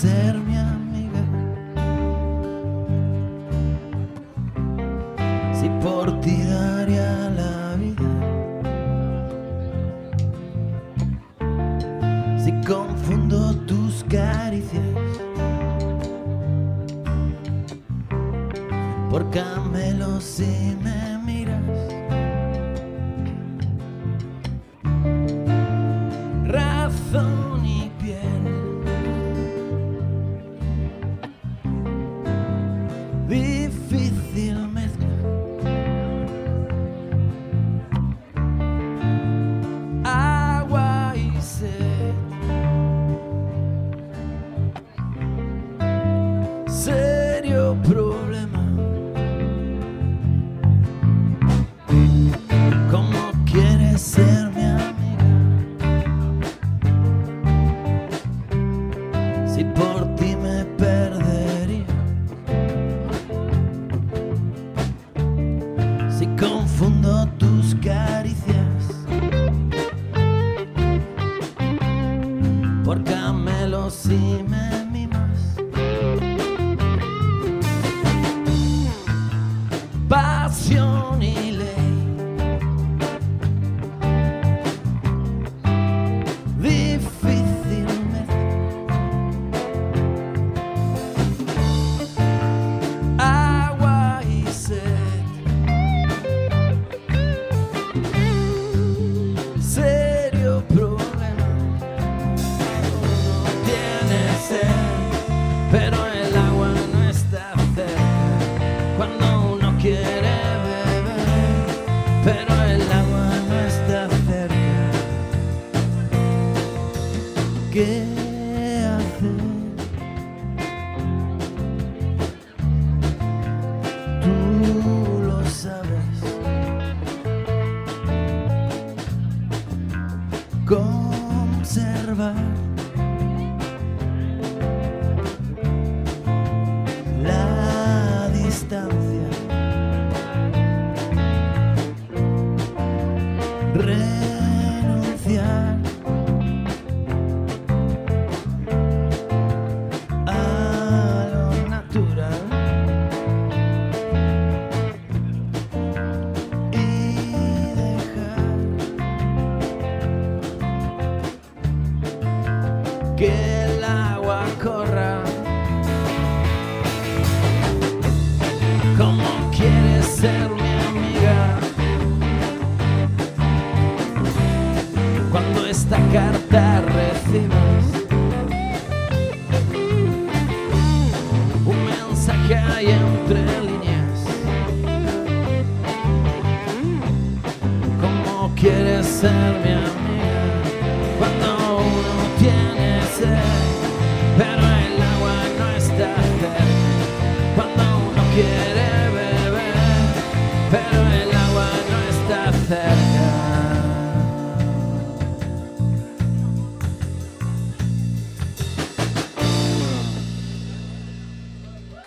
ser mi amiga. Si por ti daría la vida. Si confundo tus caricias. Por Camelo si me miras. Ser mi amiga? Si por ti me perdería. Si confundo tus caricias por camelos si me mimas. Pasión pero el agua no está cerca. ¿Qué hacer? Tú lo sabes. Conservar Renunciar a lo natural. y dejar que el agua corra. ¿Cómo quieres ser ¿Cómo quieres ser mi amiga?